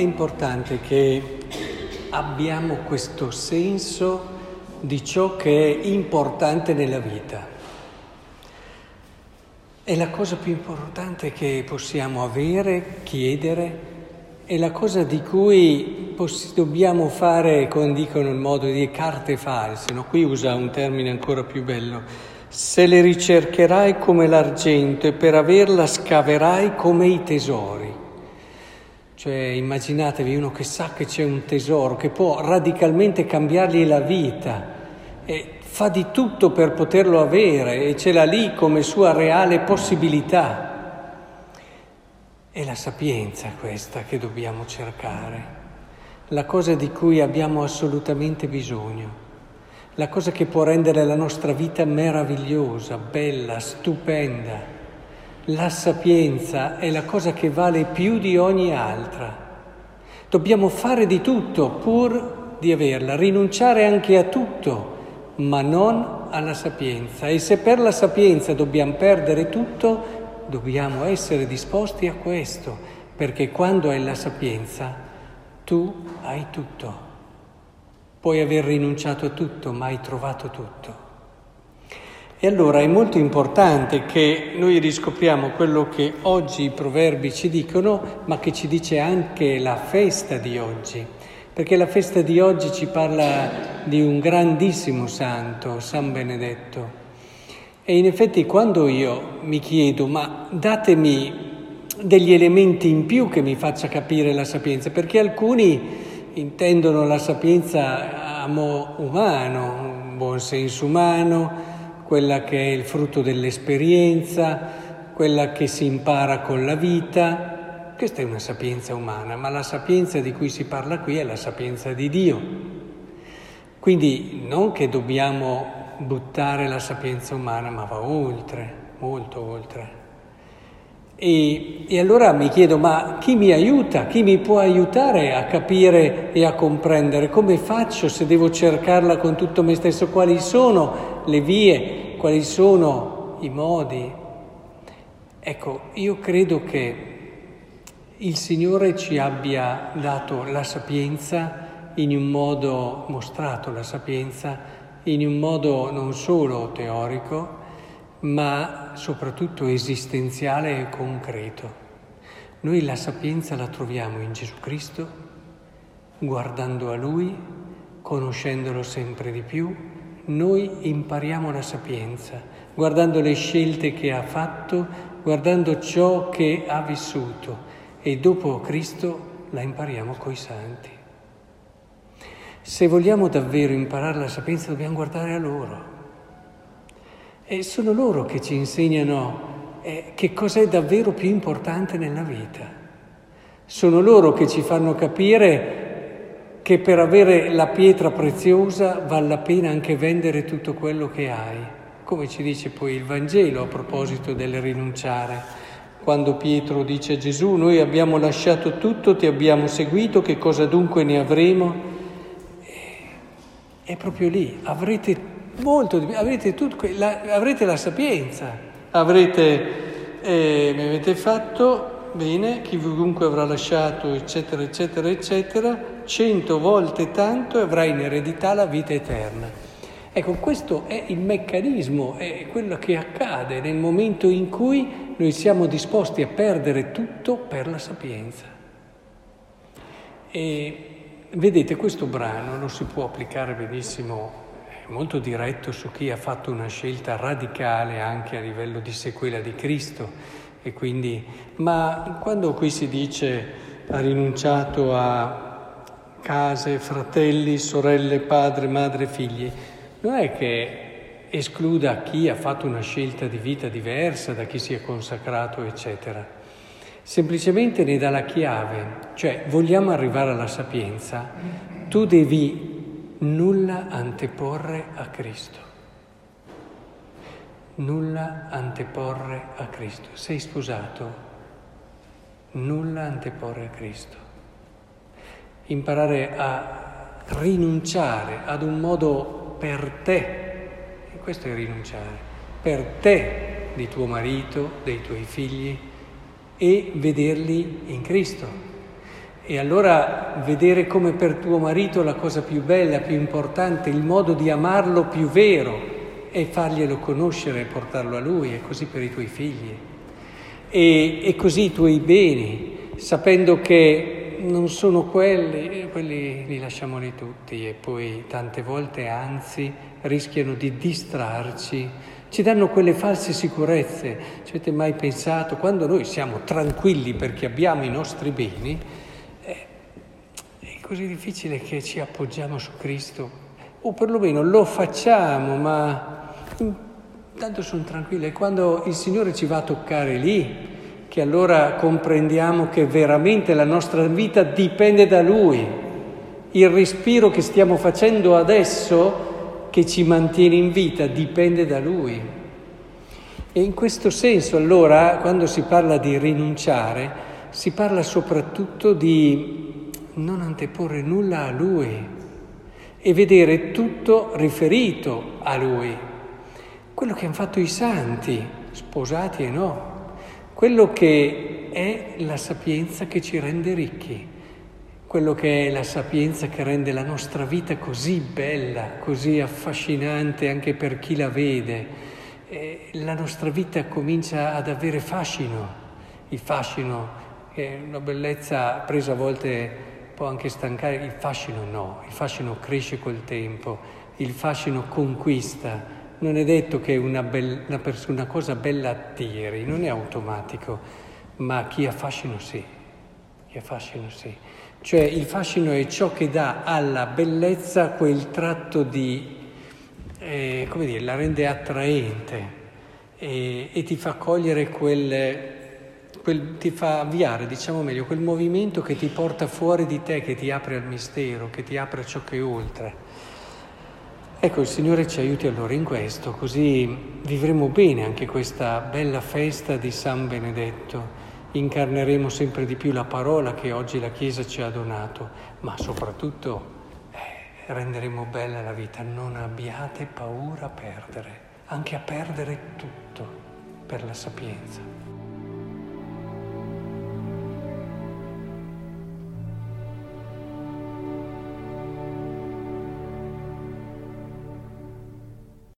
importante che abbiamo questo senso di ciò che è importante nella vita. È la cosa più importante che possiamo avere, chiedere, è la cosa di cui poss- dobbiamo fare, come dicono il modo di carte false, no? qui usa un termine ancora più bello, se le ricercherai come l'argento e per averla scaverai come i tesori. Cioè immaginatevi uno che sa che c'è un tesoro, che può radicalmente cambiargli la vita e fa di tutto per poterlo avere e ce l'ha lì come sua reale possibilità. È la sapienza questa che dobbiamo cercare, la cosa di cui abbiamo assolutamente bisogno, la cosa che può rendere la nostra vita meravigliosa, bella, stupenda. La sapienza è la cosa che vale più di ogni altra. Dobbiamo fare di tutto pur di averla, rinunciare anche a tutto ma non alla sapienza. E se per la sapienza dobbiamo perdere tutto, dobbiamo essere disposti a questo, perché quando hai la sapienza, tu hai tutto. Puoi aver rinunciato a tutto, ma hai trovato tutto. E allora è molto importante che noi riscopriamo quello che oggi i proverbi ci dicono, ma che ci dice anche la festa di oggi perché la festa di oggi ci parla di un grandissimo santo, San Benedetto. E in effetti quando io mi chiedo, ma datemi degli elementi in più che mi faccia capire la sapienza, perché alcuni intendono la sapienza a mo' umano, un buon senso umano, quella che è il frutto dell'esperienza, quella che si impara con la vita, questa è una sapienza umana, ma la sapienza di cui si parla qui è la sapienza di Dio. Quindi non che dobbiamo buttare la sapienza umana, ma va oltre, molto oltre. E, e, allora mi chiedo, ma chi mi aiuta? Chi mi può aiutare a capire e a comprendere? Come faccio se devo cercarla con tutto me stesso? Quali sono le vie? Quali sono i modi? Ecco, io credo che il Signore ci abbia dato la sapienza in un modo, mostrato la sapienza in un modo non solo teorico, ma soprattutto esistenziale e concreto. Noi la sapienza la troviamo in Gesù Cristo, guardando a Lui, conoscendolo sempre di più, noi impariamo la sapienza, guardando le scelte che ha fatto, guardando ciò che ha vissuto e dopo Cristo la impariamo coi santi. Se vogliamo davvero imparare la sapienza dobbiamo guardare a loro. E sono loro che ci insegnano eh, che cos'è davvero più importante nella vita. Sono loro che ci fanno capire che per avere la pietra preziosa vale la pena anche vendere tutto quello che hai, come ci dice poi il Vangelo a proposito del rinunciare. Quando Pietro dice a Gesù, noi abbiamo lasciato tutto, ti abbiamo seguito, che cosa dunque ne avremo? È proprio lì, avrete molto, avrete, tutto, la, avrete la sapienza, avrete, eh, mi avete fatto bene, chiunque avrà lasciato, eccetera, eccetera, eccetera, cento volte tanto e avrà in eredità la vita eterna. Ecco, questo è il meccanismo, è quello che accade nel momento in cui noi siamo disposti a perdere tutto per la sapienza. E vedete, questo brano lo si può applicare benissimo, molto diretto su chi ha fatto una scelta radicale anche a livello di sequela di Cristo. E quindi, ma quando qui si dice ha rinunciato a case, fratelli, sorelle, padre, madre, figli, non è che escluda chi ha fatto una scelta di vita diversa da chi si è consacrato, eccetera. Semplicemente ne dà la chiave, cioè vogliamo arrivare alla sapienza, tu devi nulla anteporre a Cristo. Nulla anteporre a Cristo. Sei sposato, nulla anteporre a Cristo. Imparare a rinunciare ad un modo per te, e questo è rinunciare, per te di tuo marito, dei tuoi figli e vederli in Cristo. E allora vedere come per tuo marito la cosa più bella, più importante, il modo di amarlo più vero è farglielo conoscere e portarlo a lui, e così per i tuoi figli. E, e così i tuoi beni, sapendo che non sono quelli, quelli li lasciamoli tutti e poi tante volte anzi rischiano di distrarci, ci danno quelle false sicurezze. Ci avete mai pensato, quando noi siamo tranquilli perché abbiamo i nostri beni, così difficile che ci appoggiamo su Cristo, o perlomeno lo facciamo, ma tanto sono tranquillo. E quando il Signore ci va a toccare lì, che allora comprendiamo che veramente la nostra vita dipende da Lui. Il respiro che stiamo facendo adesso, che ci mantiene in vita, dipende da Lui. E in questo senso allora, quando si parla di rinunciare, si parla soprattutto di non anteporre nulla a Lui e vedere tutto riferito a Lui. Quello che hanno fatto i santi, sposati e no, quello che è la sapienza che ci rende ricchi, quello che è la sapienza che rende la nostra vita così bella, così affascinante anche per chi la vede. Eh, la nostra vita comincia ad avere fascino, il fascino è una bellezza presa a volte può anche stancare, il fascino no, il fascino cresce col tempo, il fascino conquista. Non è detto che una, be- una, pers- una cosa bella attiri, non è automatico, ma chi ha fascino sì, chi ha fascino sì. Cioè il fascino è ciò che dà alla bellezza quel tratto di, eh, come dire, la rende attraente e, e ti fa cogliere quel quel, ti fa avviare, diciamo meglio, quel movimento che ti porta fuori di te, che ti apre al mistero, che ti apre a ciò che è oltre. Ecco, il Signore ci aiuti allora in questo, così vivremo bene anche questa bella festa di San Benedetto. Incarneremo sempre di più la parola che oggi la Chiesa ci ha donato, ma soprattutto eh, renderemo bella la vita. Non abbiate paura a perdere, anche a perdere tutto per la sapienza.